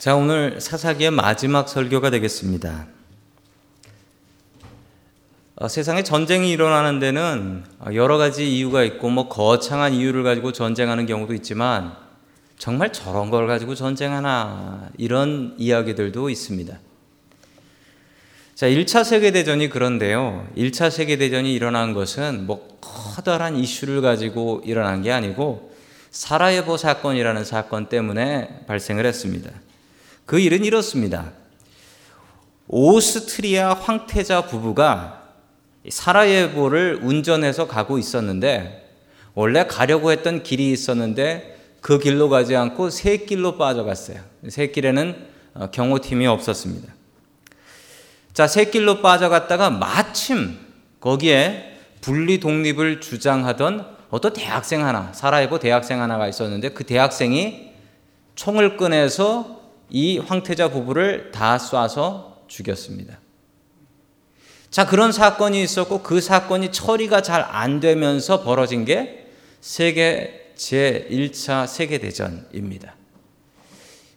자, 오늘 사사기의 마지막 설교가 되겠습니다. 어, 세상에 전쟁이 일어나는 데는 여러 가지 이유가 있고 뭐 거창한 이유를 가지고 전쟁하는 경우도 있지만 정말 저런 걸 가지고 전쟁하나 이런 이야기들도 있습니다. 자, 1차 세계 대전이 그런데요. 1차 세계 대전이 일어난 것은 뭐 커다란 이슈를 가지고 일어난 게 아니고 사라예보 사건이라는 사건 때문에 발생을 했습니다. 그 일은 이렇습니다. 오스트리아 황태자 부부가 사라예보를 운전해서 가고 있었는데 원래 가려고 했던 길이 있었는데 그 길로 가지 않고 새 길로 빠져갔어요. 새 길에는 어, 경호팀이 없었습니다. 자, 새 길로 빠져갔다가 마침 거기에 분리 독립을 주장하던 어떤 대학생 하나, 사라예보 대학생 하나가 있었는데 그 대학생이 총을 꺼내서 이 황태자 부부를 다 쏴서 죽였습니다. 자, 그런 사건이 있었고 그 사건이 처리가 잘 안 되면서 벌어진 게 세계 제1차 세계대전입니다.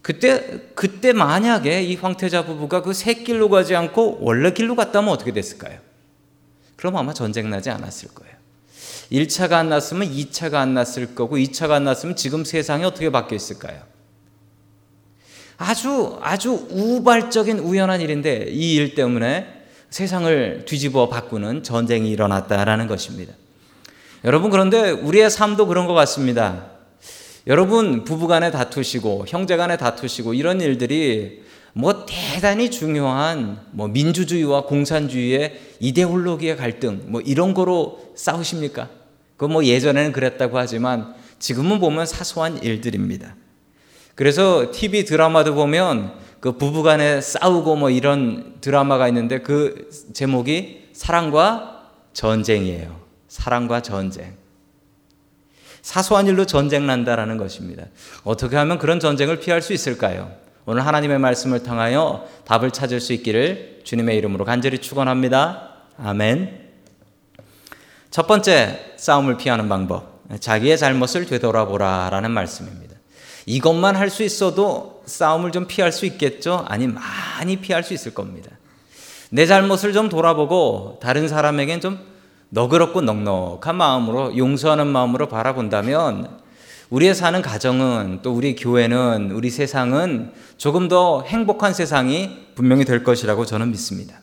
그때, 그때 만약에 이 황태자 부부가 그 새 길로 가지 않고 원래 길로 갔다면 어떻게 됐을까요? 그럼 아마 전쟁 나지 않았을 거예요. 1차가 안 났으면 2차가 안 났을 거고 2차가 안 났으면 지금 세상이 어떻게 바뀌어 있을까요? 아주 아주 우발적인 우연한 일인데 이 일 때문에 세상을 뒤집어 바꾸는 전쟁이 일어났다라는 것입니다. 여러분 그런데 우리의 삶도 그런 것 같습니다. 여러분 부부간에 다투시고 형제간에 다투시고 이런 일들이 뭐 대단히 중요한 뭐 민주주의와 공산주의의 이데올로기의 갈등 뭐 이런 거로 싸우십니까? 그 뭐 예전에는 그랬다고 하지만 지금은 보면 사소한 일들입니다. 그래서 TV 드라마도 보면 그 부부간에 싸우고 뭐 이런 드라마가 있는데 그 제목이 사랑과 전쟁이에요. 사랑과 전쟁. 사소한 일로 전쟁 난다라는 것입니다. 어떻게 하면 그런 전쟁을 피할 수 있을까요? 오늘 하나님의 말씀을 통하여 답을 찾을 수 있기를 주님의 이름으로 간절히 축원합니다. 아멘. 첫 번째 싸움을 피하는 방법. 자기의 잘못을 되돌아보라라는 말씀입니다. 이것만 할 수 있어도 싸움을 좀 피할 수 있겠죠? 아니, 많이 피할 수 있을 겁니다. 내 잘못을 좀 돌아보고 다른 사람에겐 좀 너그럽고 넉넉한 마음으로 용서하는 마음으로 바라본다면 우리의 사는 가정은 또 우리 교회는 우리 세상은 조금 더 행복한 세상이 분명히 될 것이라고 저는 믿습니다.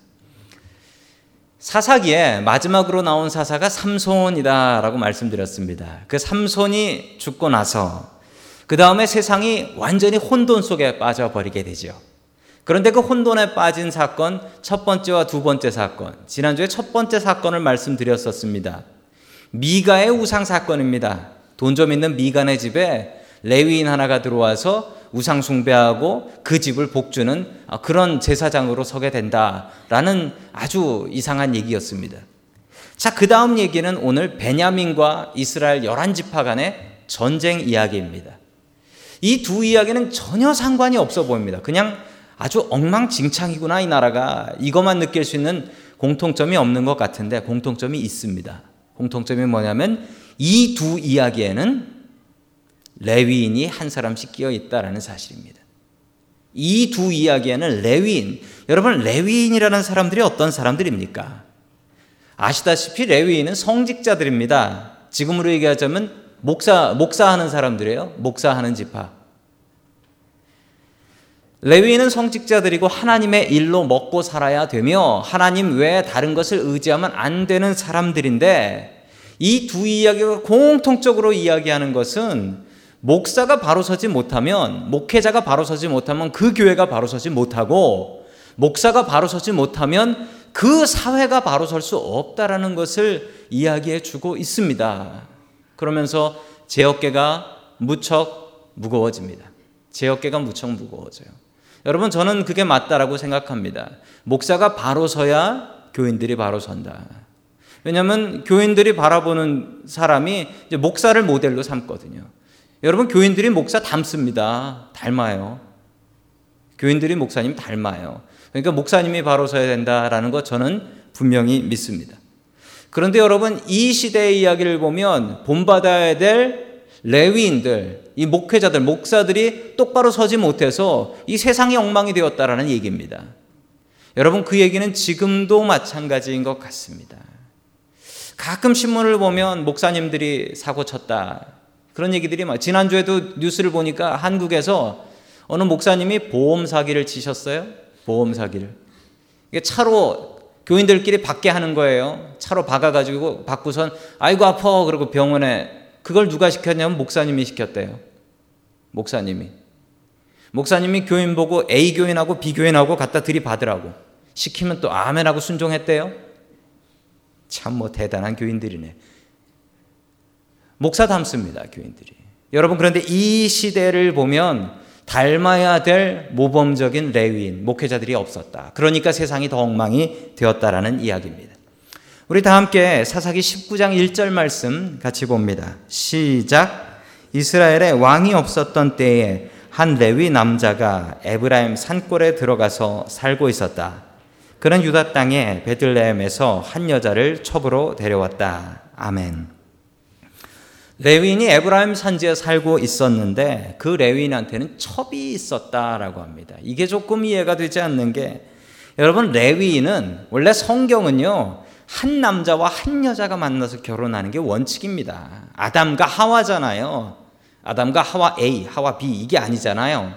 사사기에 마지막으로 나온 사사가 삼손이다라고 말씀드렸습니다. 그 삼손이 죽고 나서 그 다음에 세상이 완전히 혼돈 속에 빠져버리게 되죠. 그런데 그 혼돈에 빠진 사건, 첫 번째와 두 번째 사건, 지난주에 첫 번째 사건을 말씀드렸었습니다. 미가의 우상 사건입니다. 돈 좀 있는 미간의 집에 레위인 하나가 들어와서 우상 숭배하고 그 집을 복주는 그런 제사장으로 서게 된다라는 아주 이상한 얘기였습니다. 자, 그 다음 얘기는 오늘 베냐민과 이스라엘 열한 지파 간의 전쟁 이야기입니다. 이 두 이야기는 전혀 상관이 없어 보입니다. 그냥 아주 엉망진창이구나, 이 나라가. 이것만 느낄 수 있는 공통점이 없는 것 같은데 공통점이 있습니다. 공통점이 뭐냐면 이 두 이야기에는 레위인이 한 사람씩 끼어 있다라는 사실입니다. 이 두 이야기에는 레위인, 여러분 레위인이라는 사람들이 어떤 사람들입니까? 아시다시피 레위인은 성직자들입니다. 지금으로 얘기하자면 목사, 목사하는 사람들이에요. 목사하는 지파. 레위인은 성직자들이고 하나님의 일로 먹고 살아야 되며 하나님 외에 다른 것을 의지하면 안 되는 사람들인데 이 두 이야기가 공통적으로 이야기하는 것은 목사가 바로 서지 못하면 목회자가 바로 서지 못하면 그 교회가 바로 서지 못하고 목사가 바로 서지 못하면 그 사회가 바로 설 수 없다라는 것을 이야기해 주고 있습니다. 그러면서 제 어깨가 무척 무거워집니다. 제 어깨가 무척 무거워져요. 여러분, 저는 그게 맞다라고 생각합니다. 목사가 바로 서야 교인들이 바로 선다. 왜냐하면 교인들이 바라보는 사람이 목사를 모델로 삼거든요. 여러분, 교인들이 목사 닮습니다. 닮아요. 교인들이 목사님 닮아요. 그러니까 목사님이 바로 서야 된다라는 것 저는 분명히 믿습니다. 그런데 여러분 이 시대의 이야기를 보면 본받아야 될 레위인들, 이 목회자들, 목사들이 똑바로 서지 못해서 이 세상이 엉망이 되었다라는 얘기입니다. 여러분 그 얘기는 지금도 마찬가지인 것 같습니다. 가끔 신문을 보면 목사님들이 사고 쳤다. 그런 얘기들이 막 지난주에도 뉴스를 보니까 한국에서 어느 목사님이 보험 사기를 치셨어요. 보험 사기를. 차로 교인들끼리 받게 하는 거예요. 차로 박아가지고 받고선 아이고 아파 그러고 병원에 그걸 누가 시켰냐면 목사님이 시켰대요. 목사님이. 목사님이 교인 보고 A 교인하고 B 교인하고 갖다 들이받으라고 시키면 또 아멘하고 순종했대요. 참 뭐 대단한 교인들이네. 목사 닮습니다, 교인들이. 여러분 그런데 이 시대를 보면 닮아야 될 모범적인 레위인, 목회자들이 없었다. 그러니까 세상이 더 엉망이 되었다라는 이야기입니다. 우리 다 함께 사사기 19장 1절 말씀 같이 봅니다. 시작. 이스라엘에 왕이 없었던 때에 한 레위 남자가 에브라임 산골에 들어가서 살고 있었다. 그는 유다 땅의 베들레헴에서 한 여자를 첩으로 데려왔다. 아멘. 레위인이 에브라임 산지에 살고 있었는데 그 레위인한테는 첩이 있었다라고 합니다. 이게 조금 이해가 되지 않는 게 여러분 레위인은 원래 성경은요 한 남자와 한 여자가 만나서 결혼하는 게 원칙입니다. 아담과 하와잖아요. 아담과 하와 A, 하와 B 이게 아니잖아요.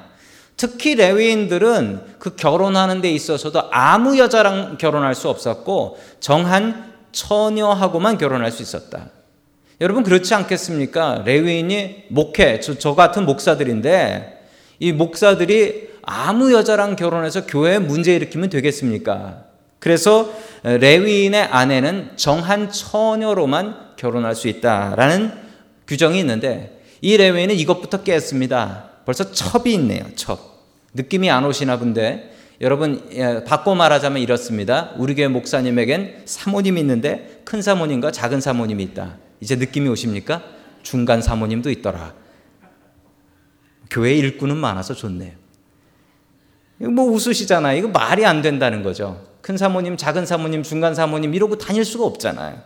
특히 레위인들은 그 결혼하는 데 있어서도 아무 여자랑 결혼할 수 없었고 정한 처녀하고만 결혼할 수 있었다. 여러분 그렇지 않겠습니까? 레위인이 목회, 저, 저 같은 목사들인데 이 목사들이 아무 여자랑 결혼해서 교회에 문제 일으키면 되겠습니까? 그래서 레위인의 아내는 정한 처녀로만 결혼할 수 있다라는 규정이 있는데 이 레위인은 이것부터 깼습니다. 벌써 첩이 있네요. 첩. 느낌이 안 오시나 본데 여러분 예, 바꿔 말하자면 이렇습니다. 우리 교회 목사님에겐 사모님이 있는데 큰 사모님과 작은 사모님이 있다. 이제 느낌이 오십니까? 중간 사모님도 있더라. 교회 일꾼은 많아서 좋네요. 뭐 웃으시잖아요. 이거 말이 안 된다는 거죠. 큰 사모님, 작은 사모님, 중간 사모님 이러고 다닐 수가 없잖아요.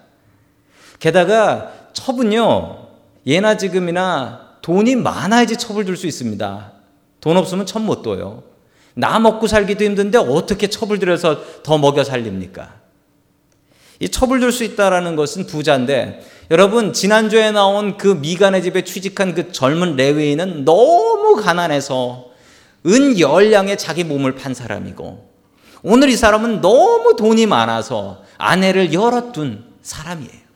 게다가 첩은요, 예나 지금이나 돈이 많아야지 첩을 들수 있습니다. 돈 없으면 첩 못 둬요. 나 먹고 살기도 힘든데 어떻게 첩을 들여서 더 먹여 살립니까? 이 첩을 들수 있다라는 것은 부자인데 여러분 지난주에 나온 그 미간의 집에 취직한 그 젊은 레위인은 너무 가난해서 은 열량에 자기 몸을 판 사람이고 오늘 이 사람은 너무 돈이 많아서 아내를 열어 둔 사람이에요.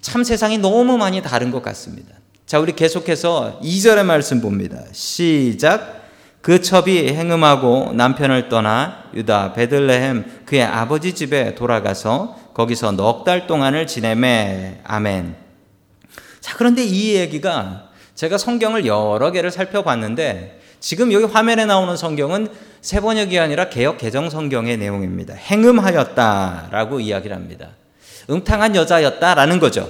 참 세상이 너무 많이 다른 것 같습니다. 자, 우리 계속해서 2절의 말씀 봅니다. 시작. 그 첩이 행음하고 남편을 떠나 유다 베들레헴 그의 아버지 집에 돌아가서 거기서 넉 달 동안을 지내매 아멘. 자 그런데 이 얘기가 제가 성경을 여러 개를 살펴봤는데 지금 여기 화면에 나오는 성경은 세번역이 아니라 개역 개정 성경의 내용입니다. 행음하였다라고 이야기를 합니다. 음탕한 여자였다라는 거죠.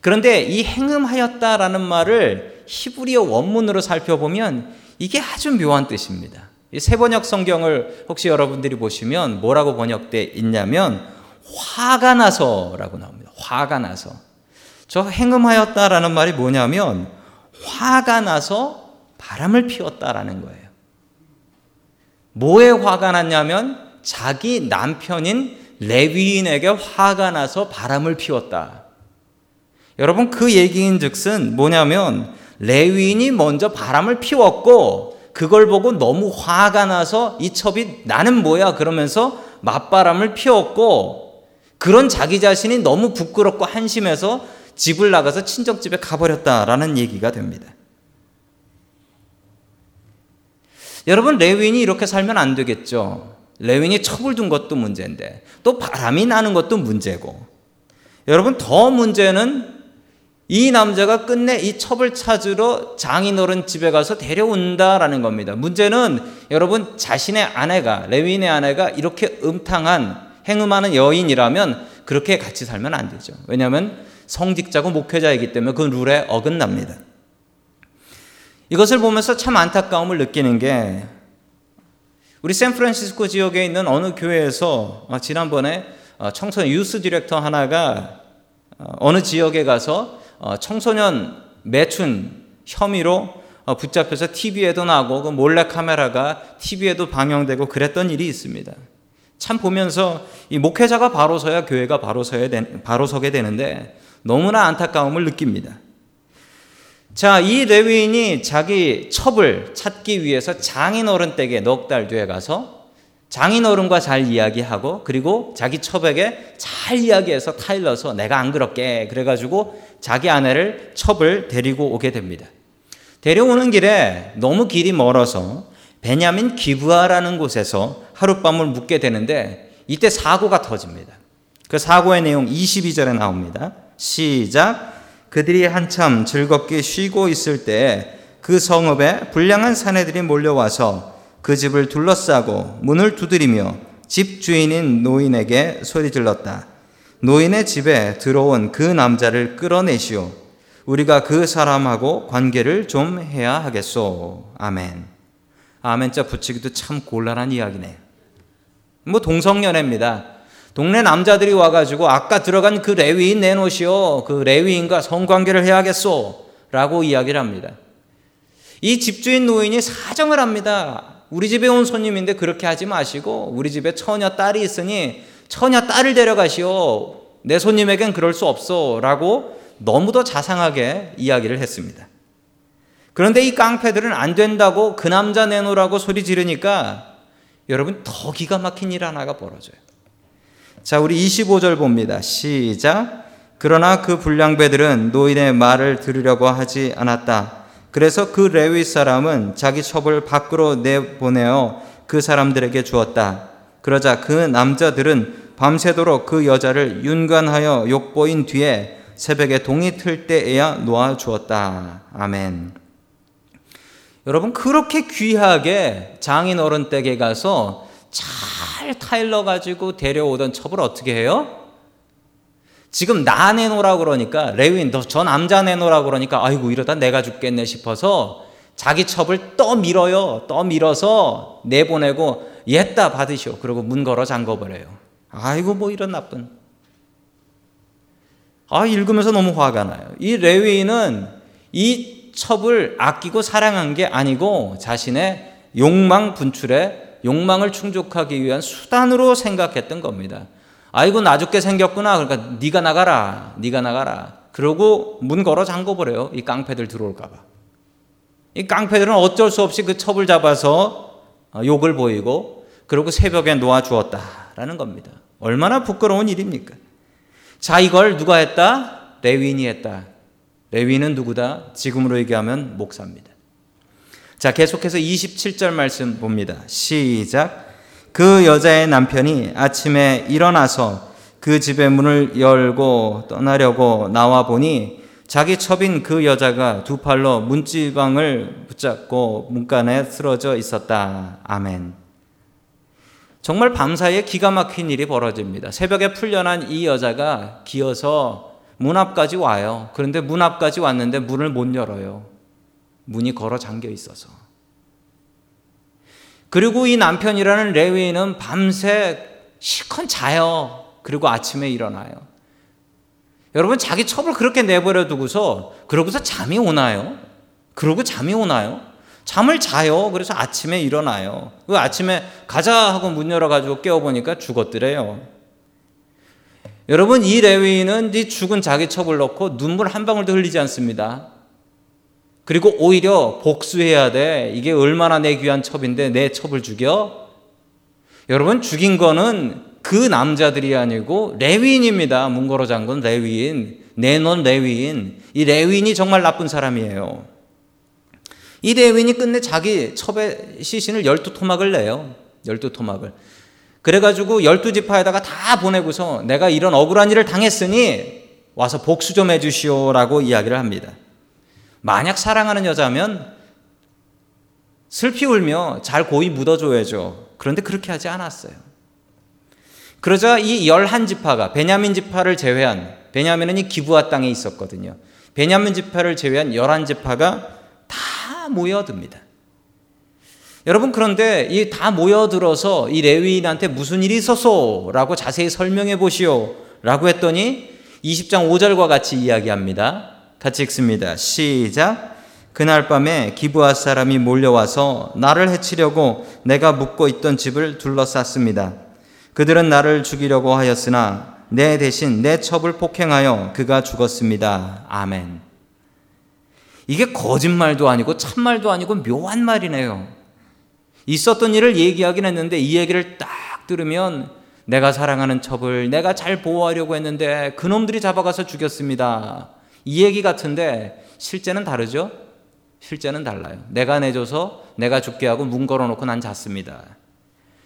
그런데 이 행음하였다라는 말을 히브리어 원문으로 살펴보면 이게 아주 묘한 뜻입니다. 세 번역 성경을 혹시 여러분들이 보시면 뭐라고 번역돼 있냐면 화가 나서라고 나옵니다. 화가 나서. 저 행음하였다라는 말이 뭐냐면 화가 나서 바람을 피웠다라는 거예요. 뭐에 화가 났냐면 자기 남편인 레위인에게 화가 나서 바람을 피웠다. 여러분 그 얘기인 즉슨 뭐냐면 레위인이 먼저 바람을 피웠고 그걸 보고 너무 화가 나서 이 첩이 나는 뭐야 그러면서 맞바람을 피웠고 그런 자기 자신이 너무 부끄럽고 한심해서 집을 나가서 친정집에 가버렸다라는 얘기가 됩니다. 여러분 레위인이 이렇게 살면 안 되겠죠. 레위인이 첩을 둔 것도 문제인데 또 바람이 나는 것도 문제고 여러분 더 문제는 이 남자가 끝내 이 첩을 찾으러 장인어른 집에 가서 데려온다라는 겁니다. 문제는 여러분 자신의 아내가 레위인의 아내가 이렇게 음탕한 행음하는 여인이라면 그렇게 같이 살면 안 되죠. 왜냐하면 성직자고 목회자이기 때문에 그 룰에 어긋납니다. 이것을 보면서 참 안타까움을 느끼는 게 우리 샌프란시스코 지역에 있는 어느 교회에서 지난번에 청소년 유스 디렉터 하나가 어느 지역에 가서 어, 청소년 매춘 혐의로 어, 붙잡혀서 TV에도 나고 그 몰래 카메라가 TV에도 방영되고 그랬던 일이 있습니다. 참 보면서 이 목회자가 바로 서야 교회가 바로 서야 되, 바로 서게 되는데 너무나 안타까움을 느낍니다. 자, 이 레위인이 자기 첩을 찾기 위해서 장인어른 댁에 넉 달 뒤에 가서 장인어른과 잘 이야기하고 그리고 자기 첩에게 잘 이야기해서 타일러서 내가 안 그럴게 그래가지고 자기 아내를 첩을 데리고 오게 됩니다. 데려오는 길에 너무 길이 멀어서 베냐민 기브아라는 곳에서 하룻밤을 묵게 되는데 이때 사고가 터집니다. 그 사고의 내용 22절에 나옵니다. 시작. 그들이 한참 즐겁게 쉬고 있을 때그 성읍에 불량한 사내들이 몰려와서 그 집을 둘러싸고 문을 두드리며 집 주인인 노인에게 소리 질렀다. 노인의 집에 들어온 그 남자를 끌어내시오. 우리가 그 사람하고 관계를 좀 해야 하겠소. 아멘. 아멘자 붙이기도 참 곤란한 이야기네. 뭐 동성연애입니다. 동네 남자들이 와가지고 아까 들어간 그 레위인 내놓으시오. 그 레위인과 성관계를 해야겠소. 라고 이야기를 합니다. 이 집주인 노인이 사정을 합니다. 우리 집에 온 손님인데 그렇게 하지 마시고 우리 집에 처녀 딸이 있으니 처녀 딸을 데려가시오. 내 손님에겐 그럴 수 없어. 라고 너무도 자상하게 이야기를 했습니다. 그런데 이 깡패들은 안 된다고 그 남자 내놓으라고 소리 지르니까 여러분 더 기가 막힌 일 하나가 벌어져요. 자, 우리 25절 봅니다. 시작. 그러나 그 불량배들은 노인의 말을 들으려고 하지 않았다. 그래서 그 레위 사람은 자기 첩을 밖으로 내보내어 그 사람들에게 주었다. 그러자 그 남자들은 밤새도록 그 여자를 윤관하여 욕보인 뒤에 새벽에 동이 틀 때에야 놓아 주었다. 아멘. 여러분 그렇게 귀하게 장인 어른 댁에 가서 잘 타일러 가지고 데려오던 첩을 어떻게 해요? 지금 나 내놓으라 그러니까 레윈 너저 남자 내놓으라 그러니까 아이고 이러다 내가 죽겠네 싶어서 자기 첩을 떠 밀어요. 떠 밀어서 내보내고 옛다 받으시오. 그리고 문 걸어 잠궈 버려요. 아이고 뭐 이런 나쁜. 아 읽으면서 너무 화가 나요. 이 레위인은 이 첩을 아끼고 사랑한 게 아니고 자신의 욕망 분출에 욕망을 충족하기 위한 수단으로 생각했던 겁니다. 아이고 나 죽게 생겼구나. 그러니까 네가 나가라. 네가 나가라. 그러고 문 걸어 잠궈 버려요. 이 깡패들 들어올까 봐. 이 깡패들은 어쩔 수 없이 그 첩을 잡아서 어, 욕을 보이고 그리고 새벽에 놓아 주었다라는 겁니다. 얼마나 부끄러운 일입니까? 자, 이걸 누가 했다? 레윈이 했다. 레윈은 누구다? 지금으로 얘기하면 목사입니다. 자, 계속해서 27절 말씀 봅니다. 시작. 그 여자의 남편이 아침에 일어나서 그 집의 문을 열고 떠나려고 나와 보니 자기 첩인 그 여자가 두 팔로 문지방을 붙잡고 문간에 쓰러져 있었다. 아멘. 정말 밤사이에 기가 막힌 일이 벌어집니다. 새벽에 풀려난 이 여자가 기어서 문 앞까지 와요. 그런데 문 앞까지 왔는데 문을 못 열어요. 문이 걸어 잠겨 있어서. 그리고 이 남편이라는 레위인은 밤새 실컷 자요. 그리고 아침에 일어나요. 여러분 자기 첩을 그렇게 내버려 두고서 그러고서 잠이 오나요? 그러고 잠이 오나요? 잠을 자요. 그래서 아침에 일어나요. 그 아침에 가자 하고 문 열어가지고 깨워보니까 죽었더래요. 여러분 이 레위인은 이 죽은 자기 첩을 넣고 눈물 한 방울도 흘리지 않습니다. 그리고 오히려 복수해야 돼. 이게 얼마나 내 귀한 첩인데 내 첩을 죽여? 여러분 죽인 거는 그 남자들이 아니고 레위인입니다. 문거로 잠근 레위인, 내놓은 레위인. 이 레위인이 정말 나쁜 사람이에요. 이 레위인이 끝내 자기 첩의 시신을 열두 토막을 내요. 열두 토막을. 그래가지고 열두 지파에다가 다 보내고서 내가 이런 억울한 일을 당했으니 와서 복수 좀 해주시오라고 이야기를 합니다. 만약 사랑하는 여자면 슬피 울며 잘 고이 묻어줘야죠. 그런데 그렇게 하지 않았어요. 그러자 이 열한 지파가 베냐민 지파를 제외한 베냐민은 이 기부아 땅에 있었거든요. 베냐민 지파를 제외한 열한 지파가 다 모여듭니다. 여러분 그런데 이 다 모여들어서 이 레위인한테 무슨 일이 있었소라고 자세히 설명해 보시오라고 했더니 20장 5절과 같이 이야기합니다. 같이 읽습니다. 시작. 그날 밤에 기부아 사람이 몰려와서 나를 해치려고 내가 묵고 있던 집을 둘러쌌습니다. 그들은 나를 죽이려고 하였으나 내 대신 내 첩을 폭행하여 그가 죽었습니다. 아멘. 이게 거짓말도 아니고 참말도 아니고 묘한 말이네요. 있었던 일을 얘기하긴 했는데 이 얘기를 딱 들으면 내가 사랑하는 첩을 내가 잘 보호하려고 했는데 그놈들이 잡아가서 죽였습니다. 이 얘기 같은데 실제는 다르죠? 실제는 달라요. 내가 내줘서 내가 죽게 하고 문 걸어놓고 난 잤습니다.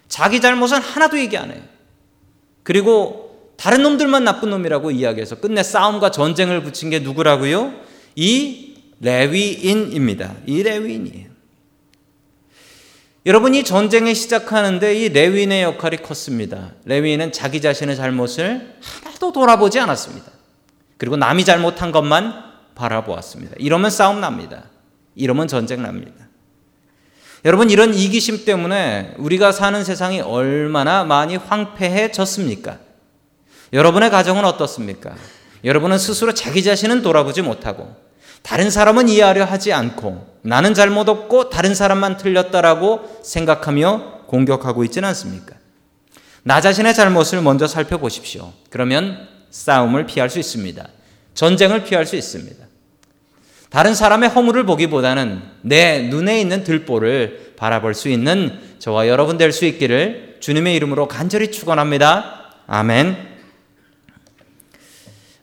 자기 잘못은 하나도 얘기 안 해요. 그리고 다른 놈들만 나쁜 놈이라고 이야기해서 끝내 싸움과 전쟁을 붙인 게 누구라고요? 이 레위인입니다. 이 레위인이에요. 여러분 이 전쟁이 시작하는데 이 레위인의 역할이 컸습니다. 레위인은 자기 자신의 잘못을 하나도 돌아보지 않았습니다. 그리고 남이 잘못한 것만 바라보았습니다. 이러면 싸움 납니다. 이러면 전쟁 납니다. 여러분 이런 이기심 때문에 우리가 사는 세상이 얼마나 많이 황폐해졌습니까? 여러분의 가정은 어떻습니까? 여러분은 스스로 자기 자신은 돌아보지 못하고 다른 사람은 이해하려 하지 않고 나는 잘못 없고 다른 사람만 틀렸다라고 생각하며 공격하고 있지는 않습니까? 나 자신의 잘못을 먼저 살펴보십시오. 그러면 싸움을 피할 수 있습니다. 전쟁을 피할 수 있습니다. 다른 사람의 허물을 보기보다는 내 눈에 있는 들보를 바라볼 수 있는 저와 여러분 될 수 있기를 주님의 이름으로 간절히 축원합니다. 아멘.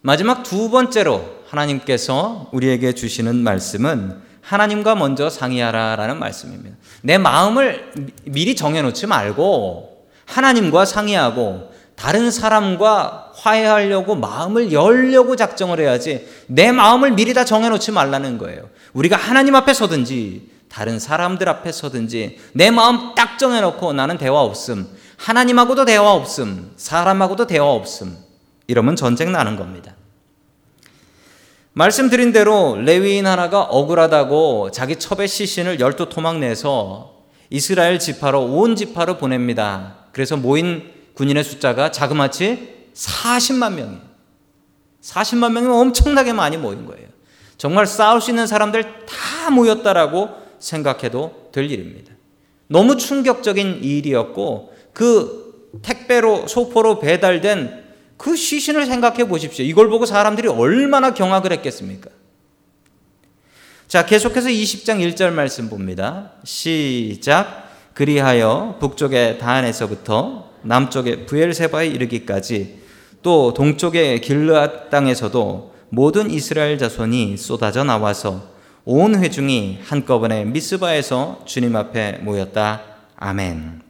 마지막 두 번째로 하나님께서 우리에게 주시는 말씀은 하나님과 먼저 상의하라라는 말씀입니다. 내 마음을 미리 정해놓지 말고 하나님과 상의하고 다른 사람과 화해하려고 마음을 열려고 작정을 해야지 내 마음을 미리 다 정해놓지 말라는 거예요. 우리가 하나님 앞에 서든지 다른 사람들 앞에 서든지 내 마음 딱 정해놓고 나는 대화 없음. 하나님하고도 대화 없음. 사람하고도 대화 없음. 이러면 전쟁 나는 겁니다. 말씀드린 대로 레위인 하나가 억울하다고 자기 첩의 시신을 열두 토막 내서 이스라엘 지파로 온 지파로 보냅니다. 그래서 모인 군인의 숫자가 자그마치 40만 명이에요. 40만 명이면 엄청나게 많이 모인 거예요. 정말 싸울 수 있는 사람들 다 모였다라고 생각해도 될 일입니다. 너무 충격적인 일이었고 그 택배로 소포로 배달된 그 시신을 생각해 보십시오. 이걸 보고 사람들이 얼마나 경악을 했겠습니까? 자, 계속해서 20장 1절 말씀 봅니다. 시작. 그리하여 북쪽의 다안에서부터 남쪽의 부엘세바에 이르기까지 또 동쪽의 길르앗 땅에서도 모든 이스라엘 자손이 쏟아져 나와서 온 회중이 한꺼번에 미스바에서 주님 앞에 모였다. 아멘.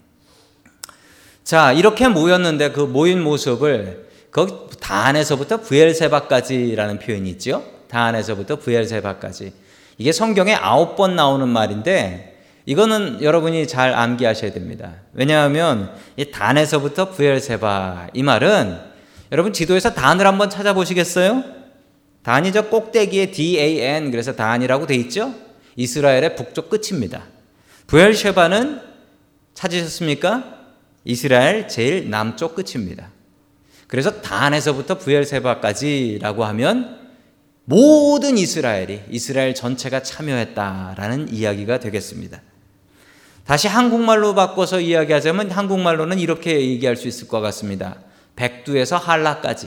자, 이렇게 모였는데 그 모인 모습을 거기 다안에서부터 부엘세바까지라는 표현이 있죠. 다안에서부터 부엘세바까지. 이게 성경에 아홉 번 나오는 말인데 이거는 여러분이 잘 암기하셔야 됩니다. 왜냐하면 이 단에서부터 부엘세바 이 말은 여러분 지도에서 단을 한번 찾아보시겠어요? 단이 저 꼭대기에 DAN 그래서 단이라고 돼 있죠? 이스라엘의 북쪽 끝입니다. 부엘세바는 찾으셨습니까? 이스라엘 제일 남쪽 끝입니다. 그래서 단에서부터 부엘세바까지라고 하면 모든 이스라엘이 이스라엘 전체가 참여했다라는 이야기가 되겠습니다. 다시 한국말로 바꿔서 이야기하자면 한국말로는 이렇게 얘기할 수 있을 것 같습니다. 백두에서 한라까지.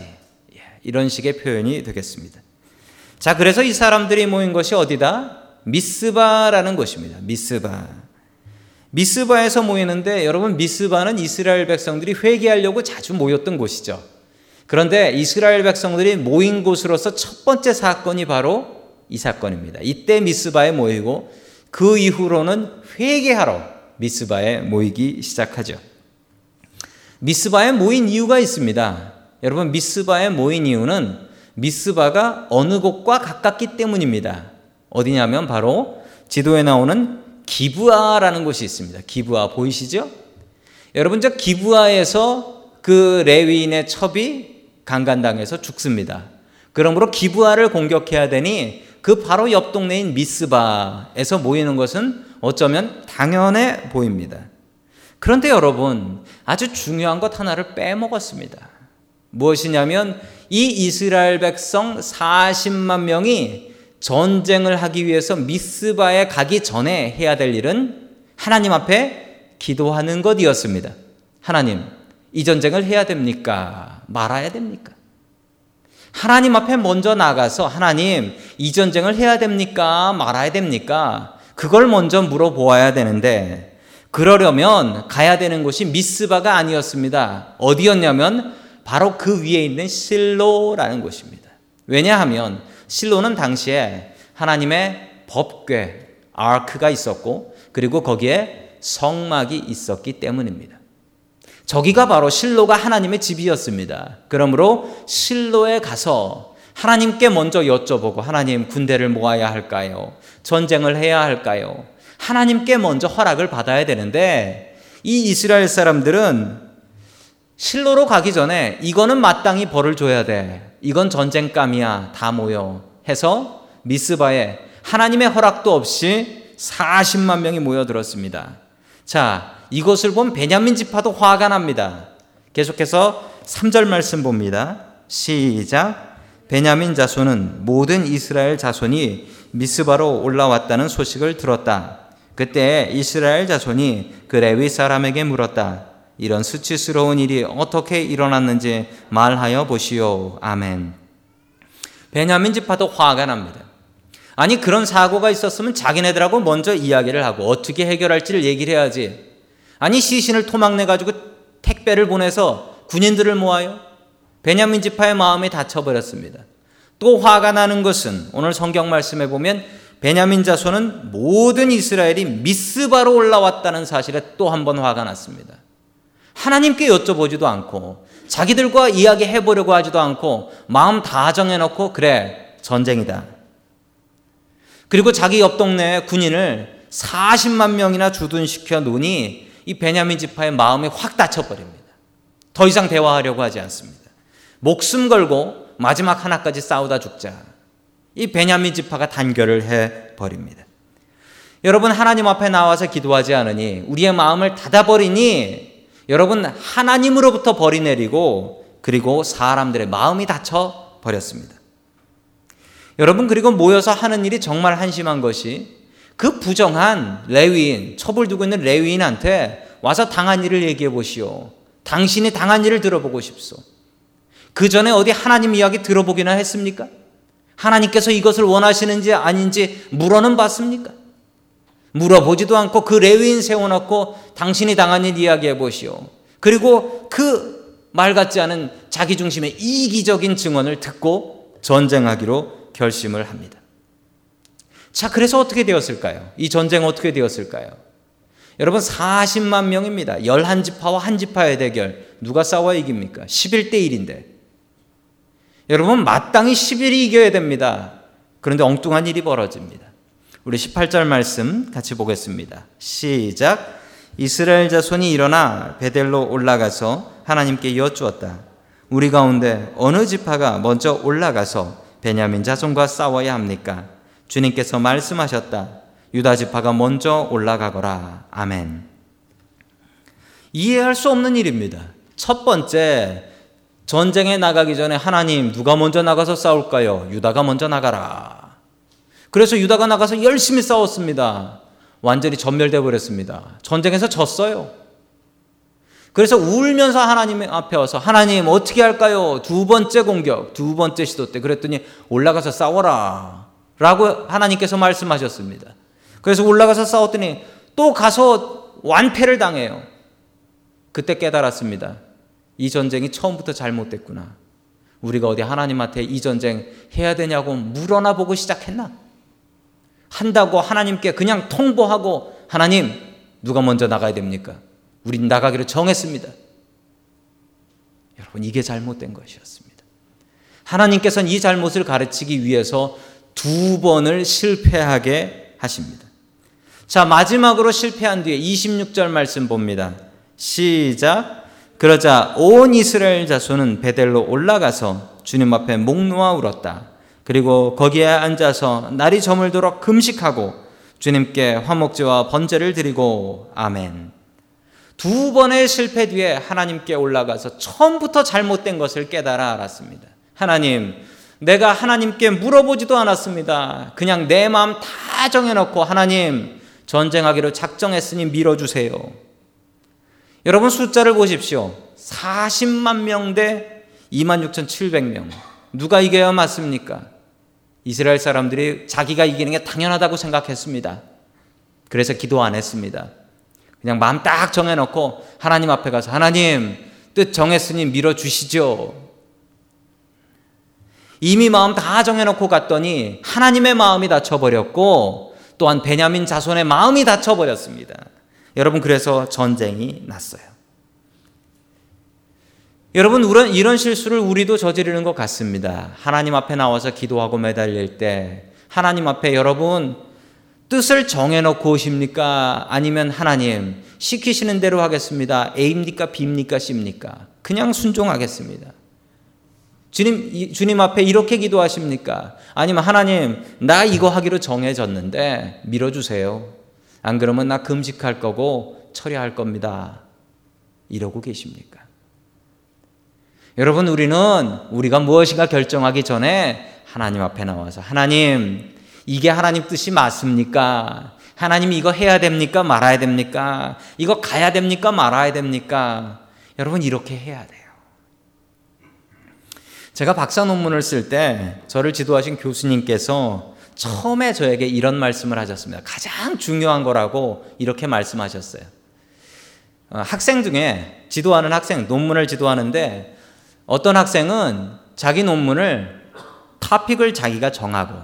예, 이런 식의 표현이 되겠습니다. 자, 그래서 이 사람들이 모인 것이 어디다? 미스바라는 곳입니다. 미스바. 미스바에서 모이는데 여러분 미스바는 이스라엘 백성들이 회개하려고 자주 모였던 곳이죠. 그런데 이스라엘 백성들이 모인 곳으로서 첫 번째 사건이 바로 이 사건입니다. 이때 미스바에 모이고 그 이후로는 회개하러 미스바에 모이기 시작하죠. 미스바에 모인 이유가 있습니다. 여러분 미스바에 모인 이유는 미스바가 어느 곳과 가깝기 때문입니다. 어디냐면 바로 지도에 나오는 기부아라는 곳이 있습니다. 기부아 보이시죠? 여러분 저 기부아에서 그 레위인의 첩이 강간당해서 죽습니다. 그러므로 기부아를 공격해야 되니 그 바로 옆 동네인 미스바에서 모이는 것은 어쩌면 당연해 보입니다. 그런데 여러분, 아주 중요한 것 하나를 빼먹었습니다. 무엇이냐면 이 이스라엘 백성 40만 명이 전쟁을 하기 위해서 미스바에 가기 전에 해야 될 일은 하나님 앞에 기도하는 것이었습니다. 하나님, 이 전쟁을 해야 됩니까? 말아야 됩니까? 하나님 앞에 먼저 나가서 하나님, 이 전쟁을 해야 됩니까? 말아야 됩니까? 그걸 먼저 물어보아야 되는데 그러려면 가야 되는 곳이 미스바가 아니었습니다. 어디였냐면 바로 그 위에 있는 실로라는 곳입니다. 왜냐하면 실로는 당시에 하나님의 법궤, 아크가 있었고 그리고 거기에 성막이 있었기 때문입니다. 저기가 바로 실로가 하나님의 집이었습니다. 그러므로 실로에 가서 하나님께 먼저 여쭤보고 하나님 군대를 모아야 할까요? 전쟁을 해야 할까요? 하나님께 먼저 허락을 받아야 되는데 이 이스라엘 사람들은 실로로 가기 전에 이거는 마땅히 벌을 줘야 돼. 이건 전쟁감이야. 다 모여. 해서 미스바에 하나님의 허락도 없이 40만 명이 모여들었습니다. 자, 이것을 본 베냐민 지파도 화가 납니다. 계속해서 3절 말씀 봅니다. 시작. 베냐민 자손은 모든 이스라엘 자손이 미스바로 올라왔다는 소식을 들었다. 그때 이스라엘 자손이 그 레위 사람에게 물었다. 이런 수치스러운 일이 어떻게 일어났는지 말하여 보시오. 아멘. 베냐민 지파도 화가 납니다. 아니 그런 사고가 있었으면 자기네들하고 먼저 이야기를 하고 어떻게 해결할지를 얘기를 해야지. 아니 시신을 토막내 가지고 택배를 보내서 군인들을 모아요. 베냐민 지파의 마음이 닫혀버렸습니다. 또 화가 나는 것은 오늘 성경 말씀에 보면 베냐민 자손은 모든 이스라엘이 미스바로 올라왔다는 사실에 또 한 번 화가 났습니다. 하나님께 여쭤보지도 않고 자기들과 이야기해 보려고 하지도 않고 마음 다 정해 놓고 그래 전쟁이다. 그리고 자기 옆 동네 군인을 40만 명이나 주둔시켜 놓으니 이 베냐민 지파의 마음이 확 닫혀버립니다. 더 이상 대화하려고 하지 않습니다. 목숨 걸고 마지막 하나까지 싸우다 죽자. 이 베냐민 지파가 단결을 해 버립니다. 여러분 하나님 앞에 나와서 기도하지 않으니 우리의 마음을 닫아 버리니 여러분 하나님으로부터 벌이 내리고 그리고 사람들의 마음이 닫혀 버렸습니다. 여러분 그리고 모여서 하는 일이 정말 한심한 것이 그 부정한 레위인 첩을 두고 있는 레위인한테 와서 당한 일을 얘기해 보시오. 당신이 당한 일을 들어보고 싶소. 그 전에 어디 하나님 이야기 들어보기나 했습니까? 하나님께서 이것을 원하시는지 아닌지 물어는 봤습니까? 물어보지도 않고 그 레위인 세워놓고 당신이 당한 일 이야기해 보시오. 그리고 그 말 같지 않은 자기 중심의 이기적인 증언을 듣고 전쟁하기로 결심을 합니다. 자, 그래서 어떻게 되었을까요? 이 전쟁 어떻게 되었을까요? 여러분 40만 명입니다. 11지파와 한 지파의 대결. 누가 싸워 이깁니까? 11대 1인데. 여러분 마땅히 11이 이겨야 됩니다. 그런데 엉뚱한 일이 벌어집니다. 우리 18절 말씀 같이 보겠습니다. 시작. 이스라엘 자손이 일어나 베델로 올라가서 하나님께 여쭈었다. 우리 가운데 어느 지파가 먼저 올라가서 베냐민 자손과 싸워야 합니까? 주님께서 말씀하셨다. 유다 지파가 먼저 올라가거라. 아멘. 이해할 수 없는 일입니다. 첫 번째, 전쟁에 나가기 전에 하나님 누가 먼저 나가서 싸울까요? 유다가 먼저 나가라. 그래서 유다가 나가서 열심히 싸웠습니다. 완전히 전멸돼 버렸습니다. 전쟁에서 졌어요. 그래서 울면서 하나님 앞에 와서 하나님 어떻게 할까요? 두 번째 공격, 두 번째 시도 때 그랬더니 올라가서 싸워라. 라고 하나님께서 말씀하셨습니다. 그래서 올라가서 싸웠더니 또 가서 완패를 당해요. 그때 깨달았습니다. 이 전쟁이 처음부터 잘못됐구나. 우리가 어디 하나님한테 이 전쟁 해야 되냐고 물어나 보고 시작했나? 한다고 하나님께 그냥 통보하고 하나님 누가 먼저 나가야 됩니까? 우린 나가기로 정했습니다. 여러분 이게 잘못된 것이었습니다. 하나님께서는 이 잘못을 가르치기 위해서 두 번을 실패하게 하십니다. 자, 마지막으로 실패한 뒤에 26절 말씀 봅니다. 시작. 그러자 온 이스라엘 자손은 베델로 올라가서 주님 앞에 목 놓아 울었다. 그리고 거기에 앉아서 날이 저물도록 금식하고 주님께 화목제와 번제를 드리고 아멘. 두 번의 실패 뒤에 하나님께 올라가서 처음부터 잘못된 것을 깨달아 알았습니다. 하나님, 내가 하나님께 물어보지도 않았습니다. 그냥 내 마음 다 정해놓고 하나님 전쟁하기로 작정했으니 밀어주세요. 여러분 숫자를 보십시오. 40만 명 대 26,700명. 누가 이겨야 맞습니까? 이스라엘 사람들이 자기가 이기는 게 당연하다고 생각했습니다. 그래서 기도 안 했습니다. 그냥 마음 딱 정해놓고 하나님 앞에 가서 하나님 뜻 정했으니 밀어주시죠. 이미 마음 다 정해놓고 갔더니 하나님의 마음이 닫혀버렸고 또한 베냐민 자손의 마음이 닫혀버렸습니다. 여러분 그래서 전쟁이 났어요. 여러분 이런 실수를 우리도 저지르는 것 같습니다. 하나님 앞에 나와서 기도하고 매달릴 때 하나님 앞에 여러분 뜻을 정해놓고 오십니까? 아니면 하나님 시키시는 대로 하겠습니다. A입니까? B입니까? C입니까? 그냥 순종하겠습니다. 주님, 주님 앞에 이렇게 기도하십니까? 아니면 하나님, 나 이거 하기로 정해졌는데 밀어주세요. 안 그러면 나 금식할 거고 처리할 겁니다. 이러고 계십니까? 여러분, 우리는 우리가 무엇인가 결정하기 전에 하나님 앞에 나와서 하나님, 이게 하나님 뜻이 맞습니까? 하나님 이거 해야 됩니까? 말아야 됩니까? 이거 가야 됩니까? 말아야 됩니까? 여러분 이렇게 해야 돼요. 제가 박사 논문을 쓸 때 저를 지도하신 교수님께서 처음에 저에게 이런 말씀을 하셨습니다. 가장 중요한 거라고 이렇게 말씀하셨어요. 어, 학생 중에 지도하는 학생, 논문을 지도하는데 어떤 학생은 자기 논문을 타픽을 자기가 정하고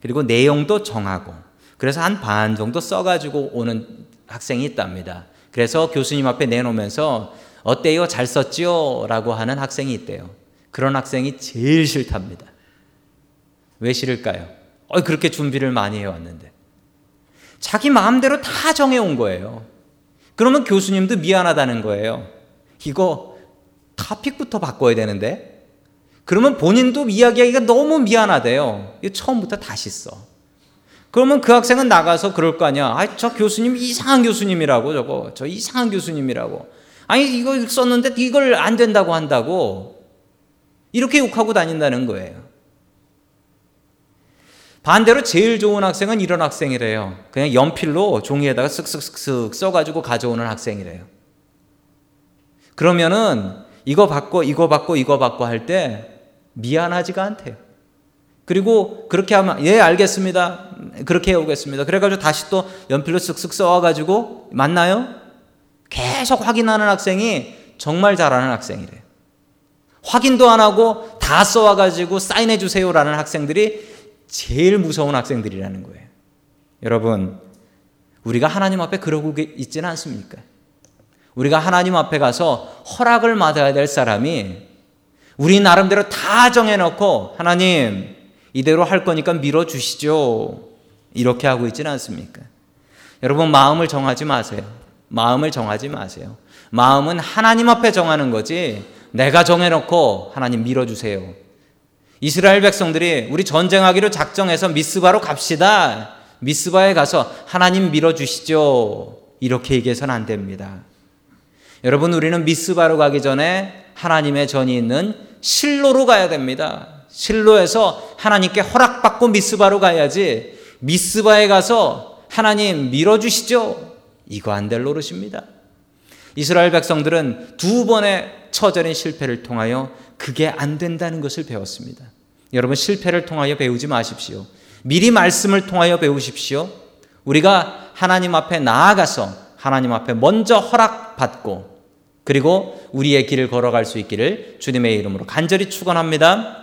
그리고 내용도 정하고 그래서 한 반 정도 써가지고 오는 학생이 있답니다. 그래서 교수님 앞에 내놓으면서 어때요? 잘 썼지요? 라고 하는 학생이 있대요. 그런 학생이 제일 싫답니다. 왜 싫을까요? 어, 그렇게 준비를 많이 해왔는데. 자기 마음대로 다 정해온 거예요. 그러면 교수님도 미안하다는 거예요. 이거 타픽부터 바꿔야 되는데 그러면 본인도 이야기하기가 너무 미안하대요. 처음부터 다시 써. 그러면 그 학생은 나가서 그럴 거 아니야. 아, 저 교수님 이상한 교수님이라고 저거. 저 이상한 교수님이라고. 아니 이거 썼는데 이걸 안 된다고 한다고. 이렇게 욕하고 다닌다는 거예요. 반대로 제일 좋은 학생은 이런 학생이래요. 그냥 연필로 종이에다가 쓱쓱쓱쓱 써가지고 가져오는 학생이래요. 그러면은 이거 받고 이거 받고 이거 받고 할 때 미안하지가 않대요. 그리고 그렇게 하면 예 알겠습니다. 그렇게 해오겠습니다. 그래가지고 다시 또 연필로 쓱쓱 써와가지고 맞나요? 계속 확인하는 학생이 정말 잘하는 학생이래요. 확인도 안 하고 다 써와가지고 사인해 주세요라는 학생들이 제일 무서운 학생들이라는 거예요. 여러분, 우리가 하나님 앞에 그러고 있지는 않습니까? 우리가 하나님 앞에 가서 허락을 받아야 될 사람이 우리 나름대로 다 정해놓고 하나님 이대로 할 거니까 밀어주시죠. 이렇게 하고 있지는 않습니까? 여러분 마음을 정하지 마세요. 마음을 정하지 마세요. 마음은 하나님 앞에 정하는 거지 내가 정해놓고 하나님 밀어주세요. 이스라엘 백성들이 우리 전쟁하기로 작정해서 미스바로 갑시다. 미스바에 가서 하나님 밀어주시죠. 이렇게 얘기해서는 안 됩니다. 여러분 우리는 미스바로 가기 전에 하나님의 전이 있는 실로로 가야 됩니다. 실로에서 하나님께 허락받고 미스바로 가야지 미스바에 가서 하나님 밀어주시죠. 이거 안 될 노릇입니다. 이스라엘 백성들은 두 번의 처절인 실패를 통하여 그게 안 된다는 것을 배웠습니다. 여러분 실패를 통하여 배우지 마십시오. 미리 말씀을 통하여 배우십시오. 우리가 하나님 앞에 나아가서 하나님 앞에 먼저 허락받고 그리고 우리의 길을 걸어갈 수 있기를 주님의 이름으로 간절히 축원합니다.